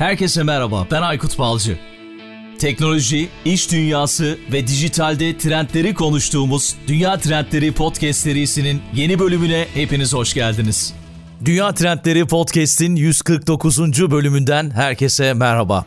Herkese merhaba, ben Aykut Balcı. Teknoloji, iş dünyası ve dijitalde trendleri konuştuğumuz Dünya Trendleri Podcast serisinin yeni bölümüne hepiniz hoş geldiniz. Dünya Trendleri Podcast'in 149. bölümünden herkese merhaba.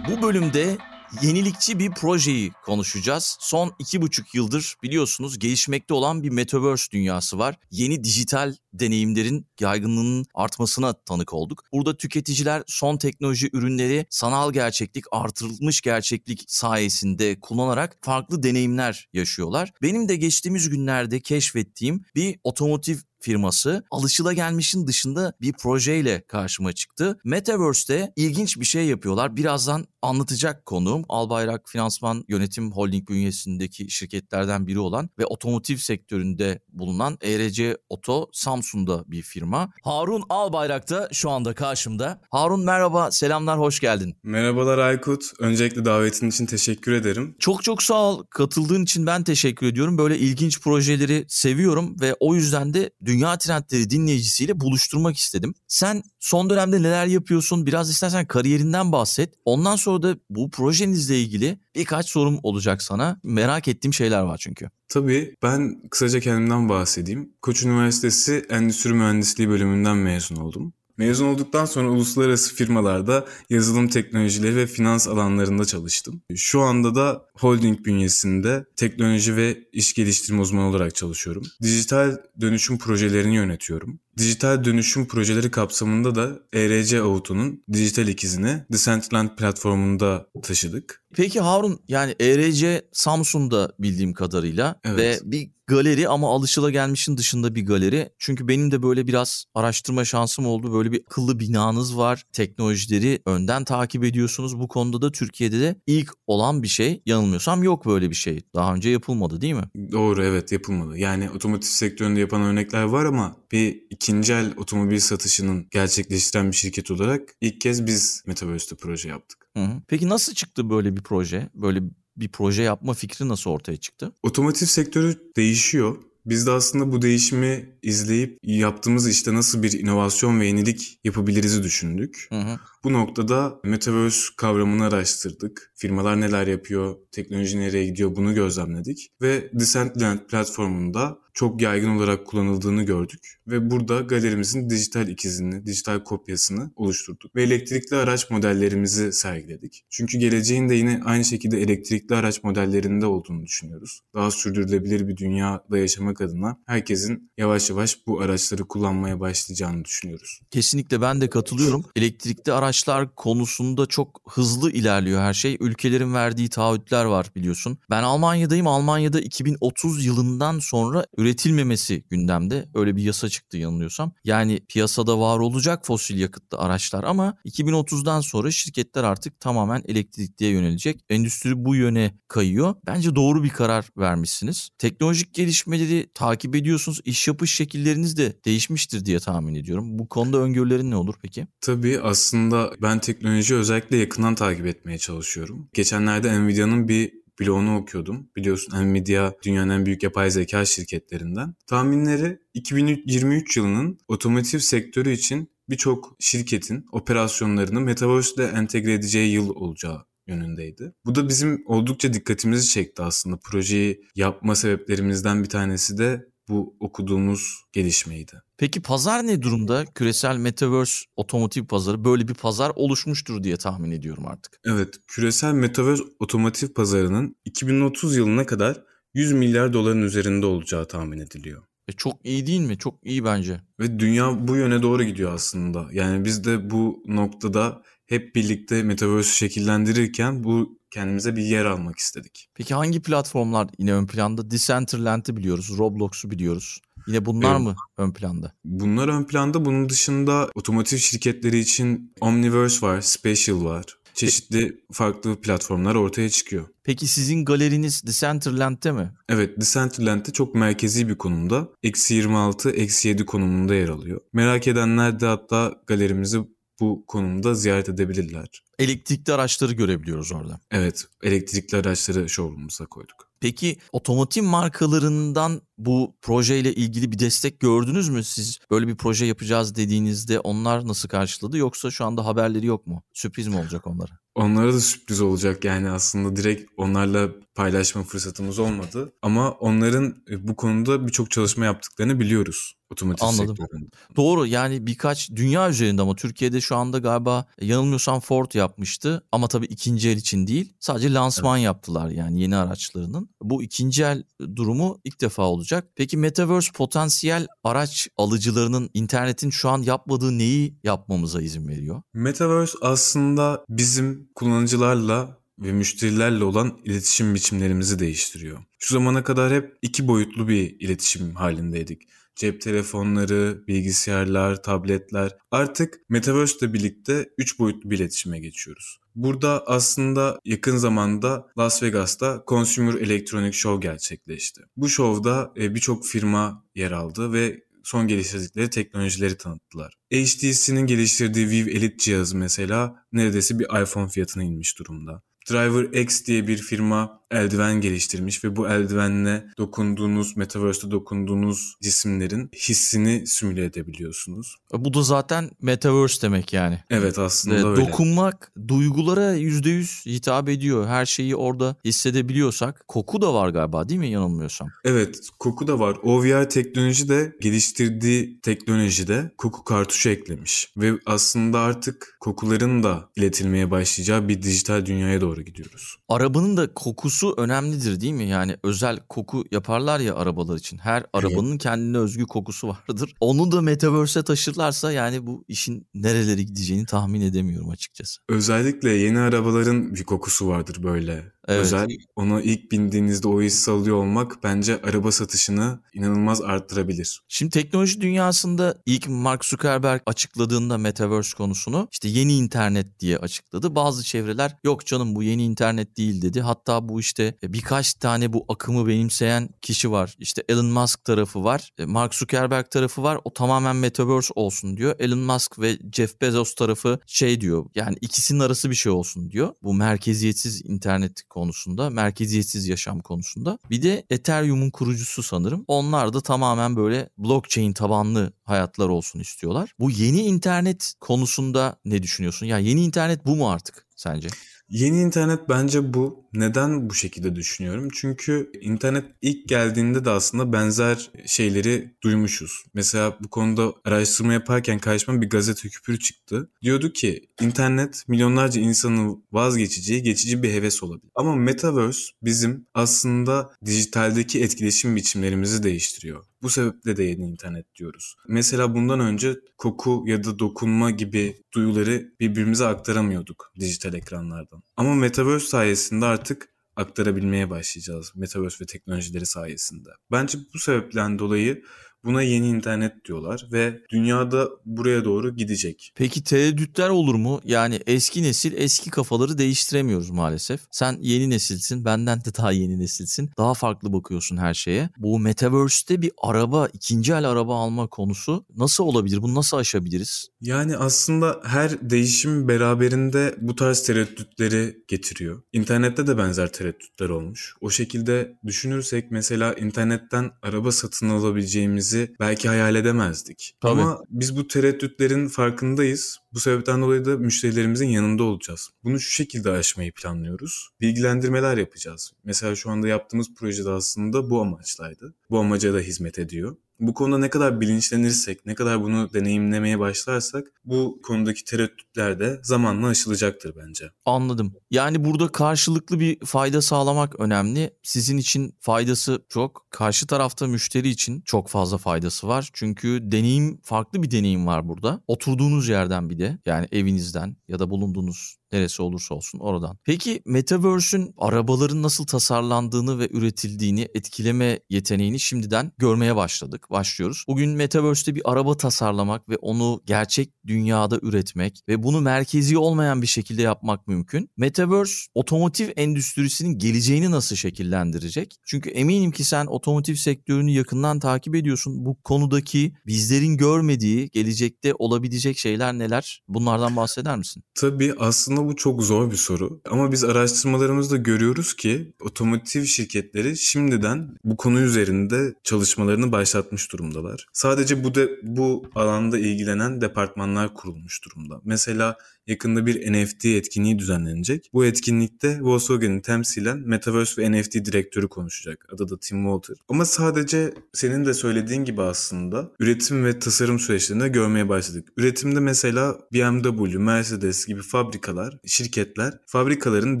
Bu bölümde yenilikçi bir projeyi konuşacağız. Son iki buçuk yıldır biliyorsunuz gelişmekte olan bir metaverse dünyası var. Yeni dijital deneyimlerin yaygınlığının artmasına tanık olduk. Burada tüketiciler son teknoloji ürünleri sanal gerçeklik, artırılmış gerçeklik sayesinde kullanarak farklı deneyimler yaşıyorlar. Benim de geçtiğimiz günlerde keşfettiğim bir otomotiv firması alışılagelmişin dışında bir projeyle karşıma çıktı. Metaverse'te ilginç bir şey yapıyorlar. Birazdan anlatacak konuğum Albayrak Finansman Yönetim Holding bünyesindeki şirketlerden biri olan ve otomotiv sektöründe bulunan ERC Oto Samsun'da bir firma. Harun Albayrak da şu anda karşımda. Harun merhaba, selamlar, hoş geldin. Merhabalar Aykut. Öncelikle davetin için teşekkür ederim. Çok çok sağ ol. Katıldığın için ben teşekkür ediyorum. Böyle ilginç projeleri seviyorum ve o yüzden de Dünya Trendleri dinleyicisiyle buluşturmak istedim. Sen son dönemde neler yapıyorsun? Biraz istersen kariyerinden bahset. Ondan sonra da bu projenizle ilgili birkaç sorum olacak sana. Merak ettiğim şeyler var çünkü. Tabii ben kısaca kendimden bahsedeyim. Koç Üniversitesi Endüstri Mühendisliği bölümünden mezun oldum. Mezun olduktan sonra uluslararası firmalarda yazılım teknolojileri ve finans alanlarında çalıştım. Şu anda da holding bünyesinde teknoloji ve iş geliştirme uzmanı olarak çalışıyorum. Dijital dönüşüm projelerini yönetiyorum. Dijital dönüşüm projeleri kapsamında da ERC Auto'nun dijital ikizini Decentraland platformunda taşıdık. Peki Harun yani ERC Samsun'da bildiğim kadarıyla Evet. ve bir galeri ama alışılagelmişin dışında bir galeri. Çünkü benim de böyle biraz araştırma şansım oldu. Böyle bir akıllı binanız var. Teknolojileri önden takip ediyorsunuz. Bu konuda da Türkiye'de de ilk olan bir şey. Yanılmıyorsam yok böyle bir şey. Daha önce yapılmadı değil mi? Doğru evet yapılmalı. Yani otomotiv sektöründe yapan örnekler var ama bir ikinci el otomobil satışının gerçekleştiren bir şirket olarak ilk kez biz Metaverse'te proje yaptık. Hı hı. Peki nasıl çıktı böyle bir proje? Böyle bir proje yapma fikri nasıl ortaya çıktı? Otomotiv sektörü değişiyor. Biz de aslında bu değişimi izleyip yaptığımız işte nasıl bir inovasyon ve yenilik yapabiliriz'i düşündük. Hı hı. Bu noktada Metaverse kavramını araştırdık. Firmalar neler yapıyor, teknoloji nereye gidiyor bunu gözlemledik. Ve Decentraland platformunda çok yaygın olarak kullanıldığını gördük. Ve burada galerimizin dijital ikizini, dijital kopyasını oluşturduk. Ve elektrikli araç modellerimizi sergiledik. Çünkü geleceğin de yine aynı şekilde elektrikli araç modellerinde olduğunu düşünüyoruz. Daha sürdürülebilir bir dünyada yaşamak adına herkesin yavaş yavaş bu araçları kullanmaya başlayacağını düşünüyoruz. Kesinlikle ben de katılıyorum. Elektrikli araçlar konusunda çok hızlı ilerliyor her şey. Ülkelerin verdiği taahhütler var biliyorsun. Ben Almanya'dayım. Almanya'da 2030 yılından sonra üretilmemesi gündemde. Öyle bir yasa çıktı yanılıyorsam. Yani piyasada var olacak fosil yakıtlı araçlar ama 2030'dan sonra şirketler artık tamamen elektrikliye yönelecek. Endüstri bu yöne kayıyor. Bence doğru bir karar vermişsiniz. Teknolojik gelişmeleri takip ediyorsunuz. İş yapış şekilleriniz de değişmiştir diye tahmin ediyorum. Bu konuda öngörülerin ne olur peki? Tabii aslında ben teknoloji özellikle yakından takip etmeye çalışıyorum. Geçenlerde Nvidia'nın bir blogunu okuyordum. Biliyorsun Nvidia dünyanın en büyük yapay zeka şirketlerinden. Tahminleri 2023 yılının otomotiv sektörü için birçok şirketin operasyonlarını Metaverse ile entegre edeceği yıl olacağı yönündeydi. Bu da bizim oldukça dikkatimizi çekti aslında. Projeyi yapma sebeplerimizden bir tanesi de bu okuduğumuz gelişmeydi. Peki pazar ne durumda? Küresel Metaverse otomotiv pazarı böyle bir pazar oluşmuştur diye tahmin ediyorum artık. Evet, küresel metaverse otomotiv pazarının 2030 yılına kadar 100 milyar doların üzerinde olacağı tahmin ediliyor. E çok iyi değil mi? Çok iyi bence. Ve dünya bu yöne doğru gidiyor aslında. Yani biz de bu noktada hep birlikte metaverse'ü şekillendirirken bu kendimize bir yer almak istedik. Peki hangi platformlar yine ön planda? Decentraland'ı biliyoruz, Roblox'u biliyoruz. Yine bunlar Evet. mı ön planda? Bunlar ön planda. Bunun dışında otomotiv şirketleri için Omniverse var, Spatial var. Çeşitli farklı platformlar ortaya çıkıyor. Peki sizin galeriniz Decentraland'te mi? Evet, Decentraland'de çok merkezi bir konumda. Eksi 26, eksi 7 konumunda yer alıyor. Merak edenler de hatta galerimizi bu konumda ziyaret edebilirler. Elektrikli araçları görebiliyoruz orada. Evet, elektrikli araçları showroom'umuza koyduk. Peki otomotiv markalarından bu projeyle ilgili bir destek gördünüz mü? Siz böyle bir proje yapacağız dediğinizde onlar nasıl karşıladı yoksa şu anda haberleri yok mu? Sürpriz mi olacak onlara? Onlara da sürpriz olacak yani aslında direkt onlarla paylaşma fırsatımız olmadı. Ama onların e, bu konuda birçok çalışma yaptıklarını biliyoruz otomotiv Anladım. sektöründe. Doğru yani birkaç dünya üzerinde ama Türkiye'de şu anda galiba yanılmıyorsam Ford yapmıştı ama tabii ikinci el için değil sadece lansman yaptılar yani yeni araçlarının. Bu ikinci el durumu ilk defa olacak. Peki Metaverse potansiyel araç alıcılarının internetin şu an yapmadığı neyi yapmamıza izin veriyor? Metaverse aslında bizim kullanıcılarla ve müşterilerle olan iletişim biçimlerimizi değiştiriyor. Şu zamana kadar hep iki boyutlu bir iletişim halindeydik. Cep telefonları, bilgisayarlar, tabletler. Artık Metaverse ile birlikte üç boyutlu bir iletişime geçiyoruz. Burada aslında yakın zamanda Las Vegas'ta Consumer Electronic Show gerçekleşti. Bu şovda e, birçok firma yer aldı ve son geliştirdikleri teknolojileri tanıttılar. HTC'nin geliştirdiği Vive Elite cihazı mesela neredeyse bir iPhone fiyatına inmiş durumda. Driver X diye bir firma eldiven geliştirmiş ve bu eldivenle dokunduğunuz, Metaverse'de dokunduğunuz cisimlerin hissini simüle edebiliyorsunuz. E, Bu da zaten Metaverse demek yani. Evet aslında E, öyle. Dokunmak duygulara %100 hitap ediyor. Her şeyi orada hissedebiliyorsak. Koku da var galiba değil mi yanılmıyorsam? Evet, koku da var. OVR teknoloji de geliştirdiği teknolojide koku kartuşu eklemiş. Ve aslında artık kokuların da iletilmeye başlayacağı bir dijital dünyaya doğru gidiyoruz. Arabanın da kokusu önemlidir değil mi? Yani özel koku yaparlar ya arabalar için. Her arabanın kendine özgü kokusu vardır. Onu da Metaverse'e taşırlarsa yani bu işin nerelere gideceğini tahmin edemiyorum açıkçası. Özellikle yeni arabaların bir kokusu vardır böyle. Evet. Özel. Ona ilk bindiğinizde o hissi alıyor olmak bence araba satışını inanılmaz arttırabilir. Şimdi teknoloji dünyasında ilk Mark Zuckerberg açıkladığında Metaverse konusunu işte yeni internet diye açıkladı. Bazı çevreler yok canım bu yeni internet değil dedi. Hatta bu işte birkaç tane bu akımı benimseyen kişi var. İşte Elon Musk tarafı var. e, Mark Zuckerberg tarafı var. O tamamen Metaverse olsun diyor. Elon Musk ve Jeff Bezos tarafı şey diyor. Yani ikisinin arası bir şey olsun diyor. Bu merkeziyetsiz internet konusunda, merkeziyetsiz yaşam konusunda. Bir de Ethereum'un kurucusu sanırım. Onlar da tamamen böyle blockchain tabanlı hayatlar olsun istiyorlar. Bu yeni internet konusunda ne düşünüyorsun? Ya yeni internet bu mu artık sence? Yeni internet bence bu. Neden bu şekilde düşünüyorum? Çünkü internet ilk geldiğinde de aslında benzer şeyleri duymuşuz. Mesela bu konuda araştırma yaparken karşıma bir gazete küpürü çıktı. Diyordu ki internet milyonlarca insanın vazgeçeceği geçici bir heves olabilir. Ama Metaverse bizim aslında dijitaldeki etkileşim biçimlerimizi değiştiriyor. Bu sebeple de yeni internet diyoruz. Mesela bundan önce koku ya da dokunma gibi duyuları birbirimize aktaramıyorduk dijital ekranlardan. Ama Metaverse sayesinde artık aktarabilmeye başlayacağız. Metaverse ve teknolojileri sayesinde. Bence bu sebepten dolayı buna yeni internet diyorlar ve dünyada buraya doğru gidecek. Peki tereddütler olur mu? Yani eski nesil eski kafaları değiştiremiyoruz maalesef. Sen yeni nesilsin, benden de daha yeni nesilsin. Daha farklı bakıyorsun her şeye. Bu Metaverse'te bir araba, ikinci el araba alma konusu nasıl olabilir? Bunu nasıl aşabiliriz? Yani aslında her değişim beraberinde bu tarz tereddütleri getiriyor. İnternette de benzer tereddütler olmuş. O şekilde düşünürsek mesela internetten araba satın alabileceğimizi belki hayal edemezdik. Tabii. Ama biz bu tereddütlerin farkındayız. Bu sebepten dolayı da müşterilerimizin yanında olacağız. Bunu şu şekilde aşmayı planlıyoruz. Bilgilendirmeler yapacağız. Mesela şu anda yaptığımız projede aslında bu amaçlaydı. Bu amaca da hizmet ediyor. Bu konuda ne kadar bilinçlenirsek, ne kadar bunu deneyimlemeye başlarsak bu konudaki tereddütler de zamanla aşılacaktır bence. Anladım. Yani burada karşılıklı bir fayda sağlamak önemli. Sizin için faydası çok. Karşı tarafta müşteri için çok fazla faydası var. Çünkü deneyim farklı bir deneyim var burada. Oturduğunuz yerden bir de yani evinizden ya da bulunduğunuz neresi olursa olsun oradan. Peki Metaverse'ün arabaların nasıl tasarlandığını ve üretildiğini etkileme yeteneğini şimdiden görmeye başladık. başlıyoruz. Bugün Metaverse'te bir araba tasarlamak ve onu gerçek dünyada üretmek ve bunu merkezi olmayan bir şekilde yapmak mümkün. Metaverse otomotiv endüstrisinin geleceğini nasıl şekillendirecek? Çünkü eminim ki sen otomotiv sektörünü yakından takip ediyorsun. Bu konudaki bizlerin görmediği gelecekte olabilecek şeyler neler? Bunlardan bahseder misin? Tabii aslında bu çok zor bir soru. Ama biz araştırmalarımızda görüyoruz ki otomotiv şirketleri şimdiden bu konu üzerinde çalışmalarını başlatmış durumdalar. Sadece bu de bu alanda ilgilenen departmanlar kurulmuş durumda. Mesela yakında bir NFT etkinliği düzenlenecek. Bu etkinlikte Volkswagen'in temsilen Metaverse ve NFT direktörü konuşacak. Adı da Tim Walter. Ama sadece senin de söylediğin gibi aslında üretim ve tasarım süreçlerinde görmeye başladık. Üretimde mesela BMW, Mercedes gibi fabrikalar, şirketler fabrikaların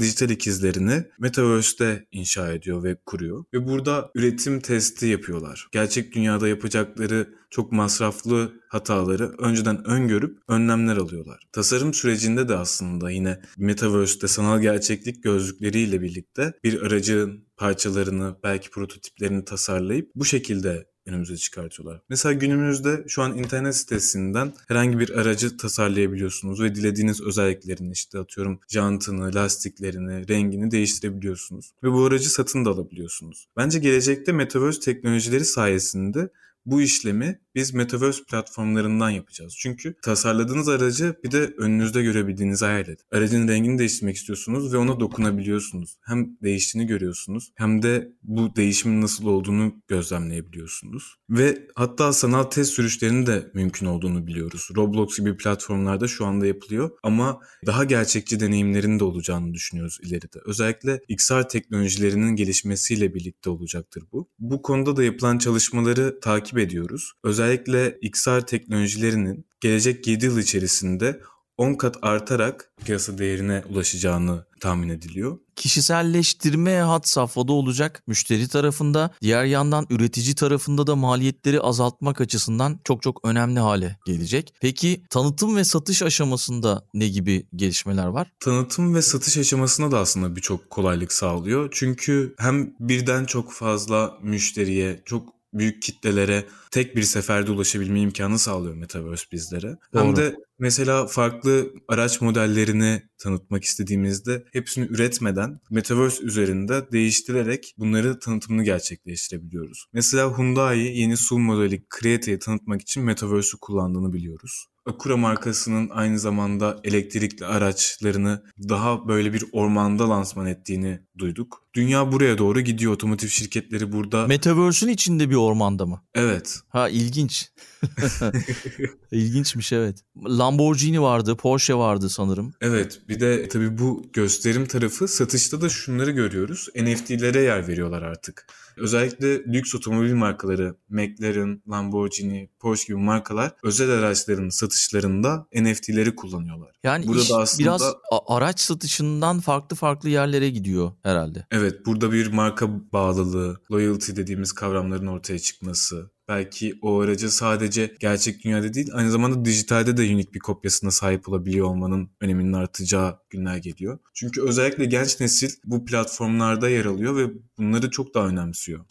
dijital ikizlerini Metaverse'de inşa ediyor ve kuruyor. Ve burada üretim testi yapıyorlar. Gerçek dünyada yapacakları çok masraflı hataları önceden öngörüp önlemler alıyorlar. Tasarım sürecinde de aslında yine Metaverse'de sanal gerçeklik gözlükleriyle birlikte bir aracın parçalarını belki prototiplerini tasarlayıp bu şekilde önümüze çıkartıyorlar. Mesela günümüzde şu an internet sitesinden herhangi bir aracı tasarlayabiliyorsunuz ve dilediğiniz özelliklerini işte atıyorum jantını, lastiklerini, rengini değiştirebiliyorsunuz. Ve bu aracı satın da alabiliyorsunuz. Bence gelecekte Metaverse teknolojileri sayesinde bu işlemi biz Metaverse platformlarından yapacağız. Çünkü tasarladığınız aracı bir de önünüzde görebildiğinizi hayal edin. Aracın rengini değiştirmek istiyorsunuz ve ona dokunabiliyorsunuz. Hem değiştiğini görüyorsunuz hem de bu değişimin nasıl olduğunu gözlemleyebiliyorsunuz. Ve hatta sanal test sürüşlerinin de mümkün olduğunu biliyoruz. Roblox gibi platformlarda şu anda yapılıyor ama daha gerçekçi deneyimlerin de olacağını düşünüyoruz ileride. Özellikle XR teknolojilerinin gelişmesiyle birlikte olacaktır bu. Bu konuda da yapılan çalışmaları takip ediyoruz. Özellikle XR teknolojilerinin gelecek 7 yıl içerisinde 10 kat artarak piyasa değerine ulaşacağını tahmin ediliyor. Kişiselleştirme hat safhada olacak müşteri tarafında. Diğer yandan üretici tarafında da maliyetleri azaltmak açısından çok çok önemli hale gelecek. Peki tanıtım ve satış aşamasında ne gibi gelişmeler var? Tanıtım ve satış aşamasında da aslında birçok kolaylık sağlıyor. Çünkü hem birden çok fazla müşteriye, çok büyük kitlelere tek bir seferde ulaşabilme imkanı sağlıyor Metaverse bizlere. Doğru. Hem de mesela farklı araç modellerini tanıtmak istediğimizde hepsini üretmeden Metaverse üzerinde değiştirerek bunları tanıtımını gerçekleştirebiliyoruz. Mesela Hyundai yeni SUV modeli Create'yi tanıtmak için Metaverse'ü kullandığını biliyoruz. Acura markasının aynı zamanda elektrikli araçlarını daha böyle bir ormanda lansman ettiğini duyduk. Dünya buraya doğru gidiyor. Otomotiv şirketleri burada. Metaverse'ün içinde bir ormanda mı? Evet. Ha ilginç. İlginçmiş evet. Lamborghini vardı, Porsche vardı sanırım. Evet bir de tabii bu gösterim tarafı satışta da şunları görüyoruz. NFT'lere yer veriyorlar artık. Özellikle lüks otomobil markaları McLaren, Lamborghini, Porsche gibi markalar özel araçların satışlarında NFT'leri kullanıyorlar. Yani burada iş aslında, biraz araç satışından farklı farklı yerlere gidiyor herhalde. Evet burada bir marka bağlılığı, loyalty dediğimiz kavramların ortaya çıkması, belki o aracı sadece gerçek dünyada değil aynı zamanda dijitalde de unik bir kopyasına sahip olabiliyor olmanın öneminin artacağı günler geliyor. Çünkü özellikle genç nesil bu platformlarda yer alıyor ve bunları çok daha önemsiyor.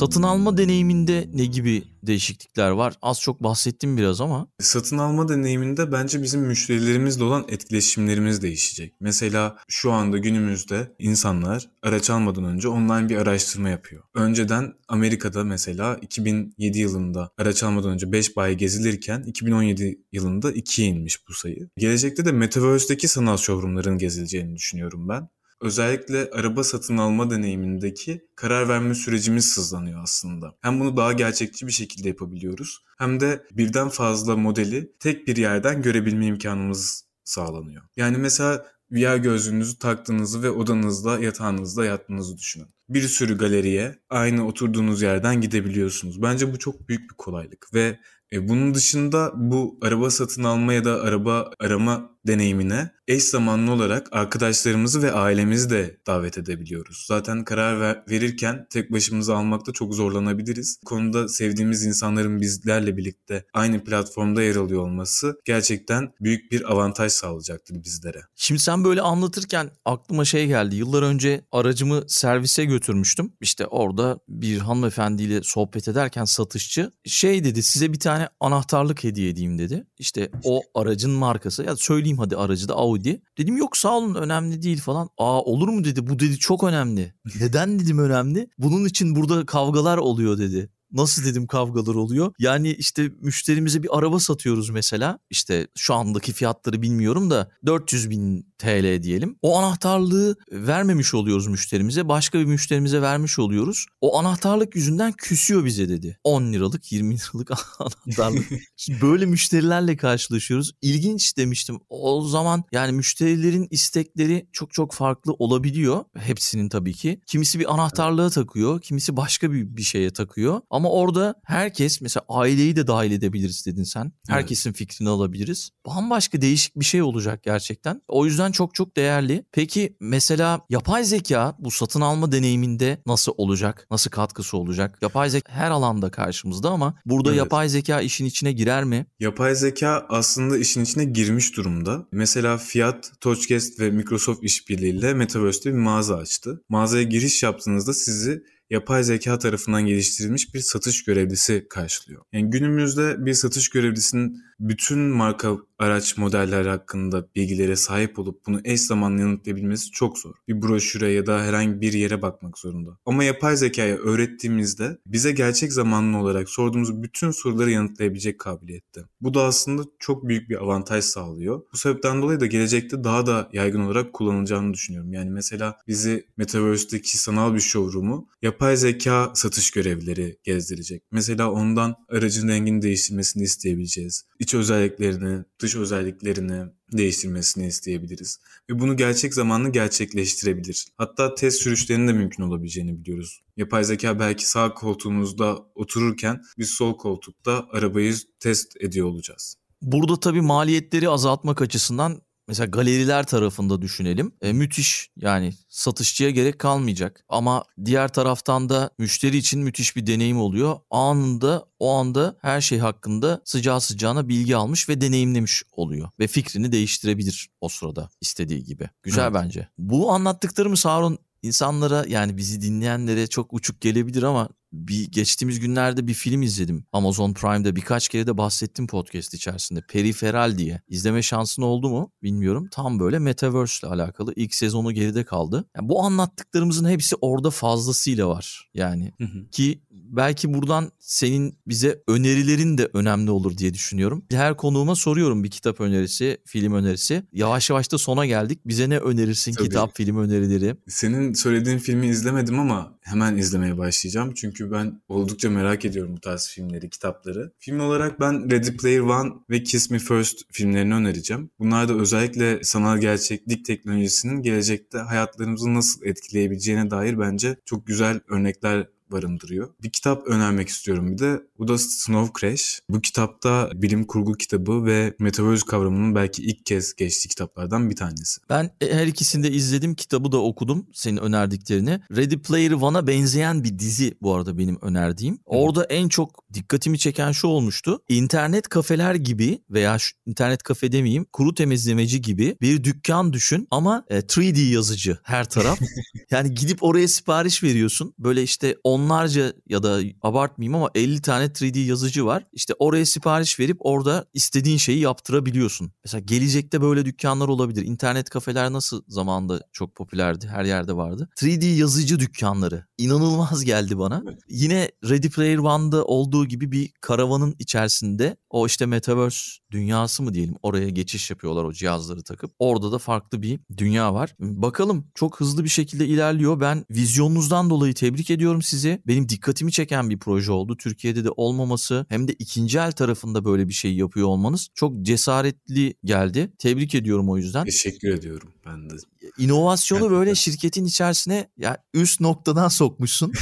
Satın alma deneyiminde ne gibi değişiklikler var? Az çok bahsettim biraz ama. Satın alma deneyiminde bence bizim müşterilerimizle olan etkileşimlerimiz değişecek. Mesela şu anda günümüzde insanlar araç almadan önce online bir araştırma yapıyor. Önceden Amerika'da mesela 2007 yılında araç almadan önce 5 bayi gezilirken 2017 yılında 2'ye inmiş bu sayı. Gelecekte de Metaverse'deki sanal showroomların gezileceğini düşünüyorum ben özellikle araba satın alma deneyimindeki karar verme sürecimiz hızlanıyor aslında. Hem bunu daha gerçekçi bir şekilde yapabiliyoruz hem de birden fazla modeli tek bir yerden görebilme imkanımız sağlanıyor. Yani mesela VR gözlüğünüzü taktığınızı ve odanızda yatağınızda yattığınızı düşünün. bir sürü galeriye aynı oturduğunuz yerden gidebiliyorsunuz. Bence bu çok büyük bir kolaylık ve e, bunun dışında bu araba satın alma ya da araba arama deneyimine eş zamanlı olarak arkadaşlarımızı ve ailemizi de davet edebiliyoruz. Zaten karar ver, verirken tek başımıza almakta çok zorlanabiliriz. Konuda sevdiğimiz insanların bizlerle birlikte aynı platformda yer alıyor olması gerçekten büyük bir avantaj sağlayacaktır bizlere. Şimdi sen böyle anlatırken aklıma şey geldi. Yıllar önce aracımı servise götürmüştüm. İşte orada bir hanımefendiyle sohbet ederken satışçı şey dedi size bir tane anahtarlık hediye edeyim dedi. İşte o aracın markası ya söyleyeyim hadi aracı da Audi. Dedim yok sağ olun önemli değil falan. Aa olur mu dedi bu dedi çok önemli. Neden dedim önemli? Bunun için burada kavgalar oluyor dedi. Nasıl dedim kavgalar oluyor? Yani işte müşterimize bir araba satıyoruz mesela. İşte şu andaki fiyatları bilmiyorum da 400 bin TL diyelim. O anahtarlığı vermemiş oluyoruz müşterimize. Başka bir müşterimize vermiş oluyoruz. O anahtarlık yüzünden küsüyor bize dedi. 10 liralık 20 liralık anahtarlık. Böyle müşterilerle karşılaşıyoruz. İlginç demiştim. O zaman yani müşterilerin istekleri çok çok farklı olabiliyor. Hepsinin tabii ki. Kimisi bir anahtarlığa takıyor. Kimisi başka bir, bir şeye takıyor. Ama orada herkes mesela aileyi de dahil edebiliriz dedin sen. Herkesin fikrini alabiliriz. Bambaşka değişik bir şey olacak gerçekten. O yüzden çok çok değerli. Peki mesela yapay zeka bu satın alma deneyiminde nasıl olacak? Nasıl katkısı olacak? Yapay zeka her alanda karşımızda ama burada evet. yapay zeka işin içine girer mi? Yapay zeka aslında işin içine girmiş durumda. Mesela Fiat, Touchguest ve Microsoft işbirliğiyle Metaverse'te bir mağaza açtı. Mağazaya giriş yaptığınızda sizi yapay zeka tarafından geliştirilmiş bir satış görevlisi karşılıyor. Yani günümüzde bir satış görevlisinin bütün marka araç modeller hakkında bilgilere sahip olup bunu eş zamanlı yanıtlayabilmesi çok zor. Bir broşüre ya da herhangi bir yere bakmak zorunda. Ama yapay zekaya öğrettiğimizde bize gerçek zamanlı olarak sorduğumuz bütün soruları yanıtlayabilecek kabiliyette. Bu da aslında çok büyük bir avantaj sağlıyor. Bu sebepten dolayı da gelecekte daha da yaygın olarak kullanılacağını düşünüyorum. Yani mesela bizi Metaverse'deki sanal bir showroom'u yapay zeka satış görevlileri gezdirecek. Mesela ondan aracın rengini değiştirmesini isteyebileceğiz. İç özelliklerini, dış özelliklerini değiştirmesini isteyebiliriz. Ve bunu gerçek zamanlı gerçekleştirebilir. Hatta test sürüşlerinin de mümkün olabileceğini biliyoruz. Yapay zeka belki sağ koltuğumuzda otururken biz sol koltukta arabayı test ediyor olacağız. Burada tabii maliyetleri azaltmak açısından Mesela galeriler tarafında düşünelim. E, müthiş yani satışçıya gerek kalmayacak. Ama diğer taraftan da müşteri için müthiş bir deneyim oluyor. Anında o anda her şey hakkında sıcağı sıcağına bilgi almış ve deneyimlemiş oluyor. Ve fikrini değiştirebilir o sırada istediği gibi. Güzel evet. bence. Bu anlattıklarımı Harun insanlara yani bizi dinleyenlere çok uçuk gelebilir ama bir geçtiğimiz günlerde bir film izledim. Amazon Prime'da birkaç kere de bahsettim podcast içerisinde. Periferal diye. İzleme şansın oldu mu bilmiyorum. Tam böyle Metaverse ile alakalı. İlk sezonu geride kaldı. Yani bu anlattıklarımızın hepsi orada fazlasıyla var. Yani hı hı. ki belki buradan senin bize önerilerin de önemli olur diye düşünüyorum. Her konuğuma soruyorum bir kitap önerisi, film önerisi. Yavaş yavaş da sona geldik. Bize ne önerirsin Tabii. kitap, film önerileri? Senin söylediğin filmi izlemedim ama hemen izlemeye başlayacağım. Çünkü ben oldukça merak ediyorum bu tarz filmleri, kitapları. Film olarak ben Ready Player One ve Kiss Me First filmlerini önereceğim. Bunlar da özellikle sanal gerçeklik teknolojisinin gelecekte hayatlarımızı nasıl etkileyebileceğine dair bence çok güzel örnekler barındırıyor. Bir kitap önermek istiyorum bir de. Bu da Snow Crash. Bu kitapta bilim kurgu kitabı ve metaverse kavramının belki ilk kez geçtiği kitaplardan bir tanesi. Ben her ikisini de izledim. Kitabı da okudum senin önerdiklerini. Ready Player One'a benzeyen bir dizi bu arada benim önerdiğim. Orada en çok dikkatimi çeken şu olmuştu. İnternet kafeler gibi veya şu, internet kafe demeyeyim kuru temizlemeci gibi bir dükkan düşün ama 3D e, yazıcı her taraf. yani gidip oraya sipariş veriyorsun. Böyle işte on onlarca ya da abartmayayım ama 50 tane 3D yazıcı var. İşte oraya sipariş verip orada istediğin şeyi yaptırabiliyorsun. Mesela gelecekte böyle dükkanlar olabilir. İnternet kafeler nasıl zamanda çok popülerdi, her yerde vardı. 3D yazıcı dükkanları. İnanılmaz geldi bana. Yine Ready Player One'da olduğu gibi bir karavanın içerisinde o işte Metaverse dünyası mı diyelim oraya geçiş yapıyorlar o cihazları takıp. Orada da farklı bir dünya var. Bakalım çok hızlı bir şekilde ilerliyor. Ben vizyonunuzdan dolayı tebrik ediyorum sizi. Benim dikkatimi çeken bir proje oldu. Türkiye'de de olmaması hem de ikinci el tarafında böyle bir şey yapıyor olmanız çok cesaretli geldi. Tebrik ediyorum o yüzden. Teşekkür ediyorum ben de. İnovasyonu Gerçekten. böyle şirketin içerisine ya üst noktadan sokmuşsun.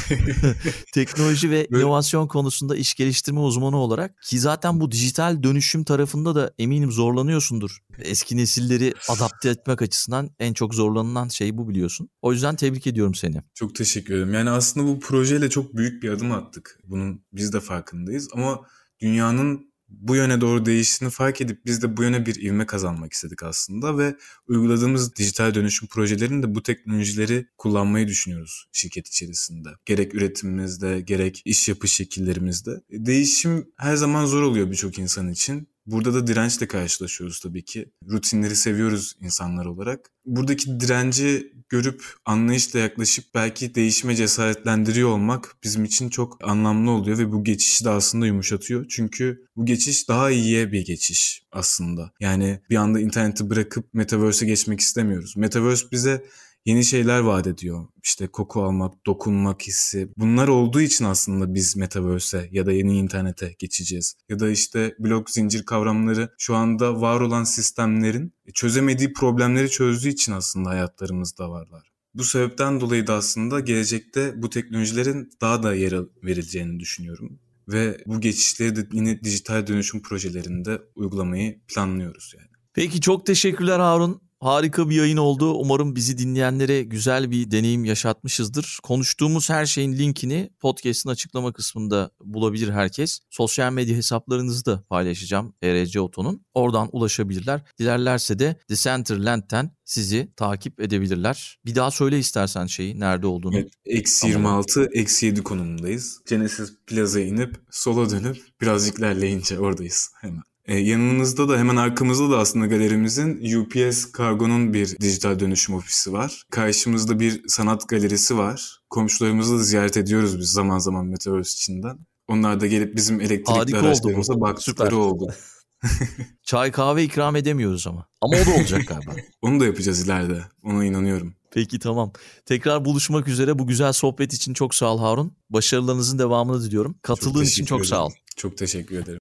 Teknoloji ve Böyle- inovasyon konusunda iş geliştirme uzmanı olarak ki zaten bu dijital dönüşüm tarafında da eminim zorlanıyorsundur. Eski nesilleri adapte etmek açısından en çok zorlanılan şey bu biliyorsun. O yüzden tebrik ediyorum seni. Çok teşekkür ederim. Yani aslında bu projeyle çok büyük bir adım attık. Bunun biz de farkındayız ama dünyanın bu yöne doğru değiştiğini fark edip biz de bu yöne bir ivme kazanmak istedik aslında ve uyguladığımız dijital dönüşüm projelerinde bu teknolojileri kullanmayı düşünüyoruz şirket içerisinde. Gerek üretimimizde, gerek iş yapış şekillerimizde. Değişim her zaman zor oluyor birçok insan için. Burada da dirençle karşılaşıyoruz tabii ki. Rutinleri seviyoruz insanlar olarak. Buradaki direnci görüp anlayışla yaklaşıp belki değişime cesaretlendiriyor olmak bizim için çok anlamlı oluyor ve bu geçişi de aslında yumuşatıyor. Çünkü bu geçiş daha iyiye bir geçiş aslında. Yani bir anda interneti bırakıp metaverse'e geçmek istemiyoruz. Metaverse bize yeni şeyler vaat ediyor. İşte koku almak, dokunmak hissi. Bunlar olduğu için aslında biz metaverse'e ya da yeni internete geçeceğiz. Ya da işte blok zincir kavramları şu anda var olan sistemlerin çözemediği problemleri çözdüğü için aslında hayatlarımızda varlar. Bu sebepten dolayı da aslında gelecekte bu teknolojilerin daha da yer verileceğini düşünüyorum. Ve bu geçişleri de yine dijital dönüşüm projelerinde uygulamayı planlıyoruz yani. Peki çok teşekkürler Harun. Harika bir yayın oldu. Umarım bizi dinleyenlere güzel bir deneyim yaşatmışızdır. Konuştuğumuz her şeyin linkini podcast'ın açıklama kısmında bulabilir herkes. Sosyal medya hesaplarınızı da paylaşacağım ERC Oto'nun. Oradan ulaşabilirler. Dilerlerse de Decentraland'den sizi takip edebilirler. Bir daha söyle istersen şeyi nerede olduğunu. Evet, eksi Tamam. 26, eksi 7 konumundayız. Genesis Plaza'ya inip sola dönüp birazcık ilerleyince oradayız hemen. Ee, yanımızda da hemen arkamızda da aslında galerimizin UPS Kargo'nun bir dijital dönüşüm ofisi var. Karşımızda bir sanat galerisi var. Komşularımızı da ziyaret ediyoruz biz zaman zaman Metaverse içinden. Onlar da gelip bizim elektrikli oldu bu. araçlarımıza baktıkları Süper. oldu. Çay kahve ikram edemiyoruz ama. Ama o da olacak galiba. Onu da yapacağız ileride. Ona inanıyorum. Peki tamam. Tekrar buluşmak üzere. Bu güzel sohbet için çok sağ ol Harun. Başarılarınızın devamını diliyorum. Katıldığın için çok sağ ol. Çok teşekkür ederim.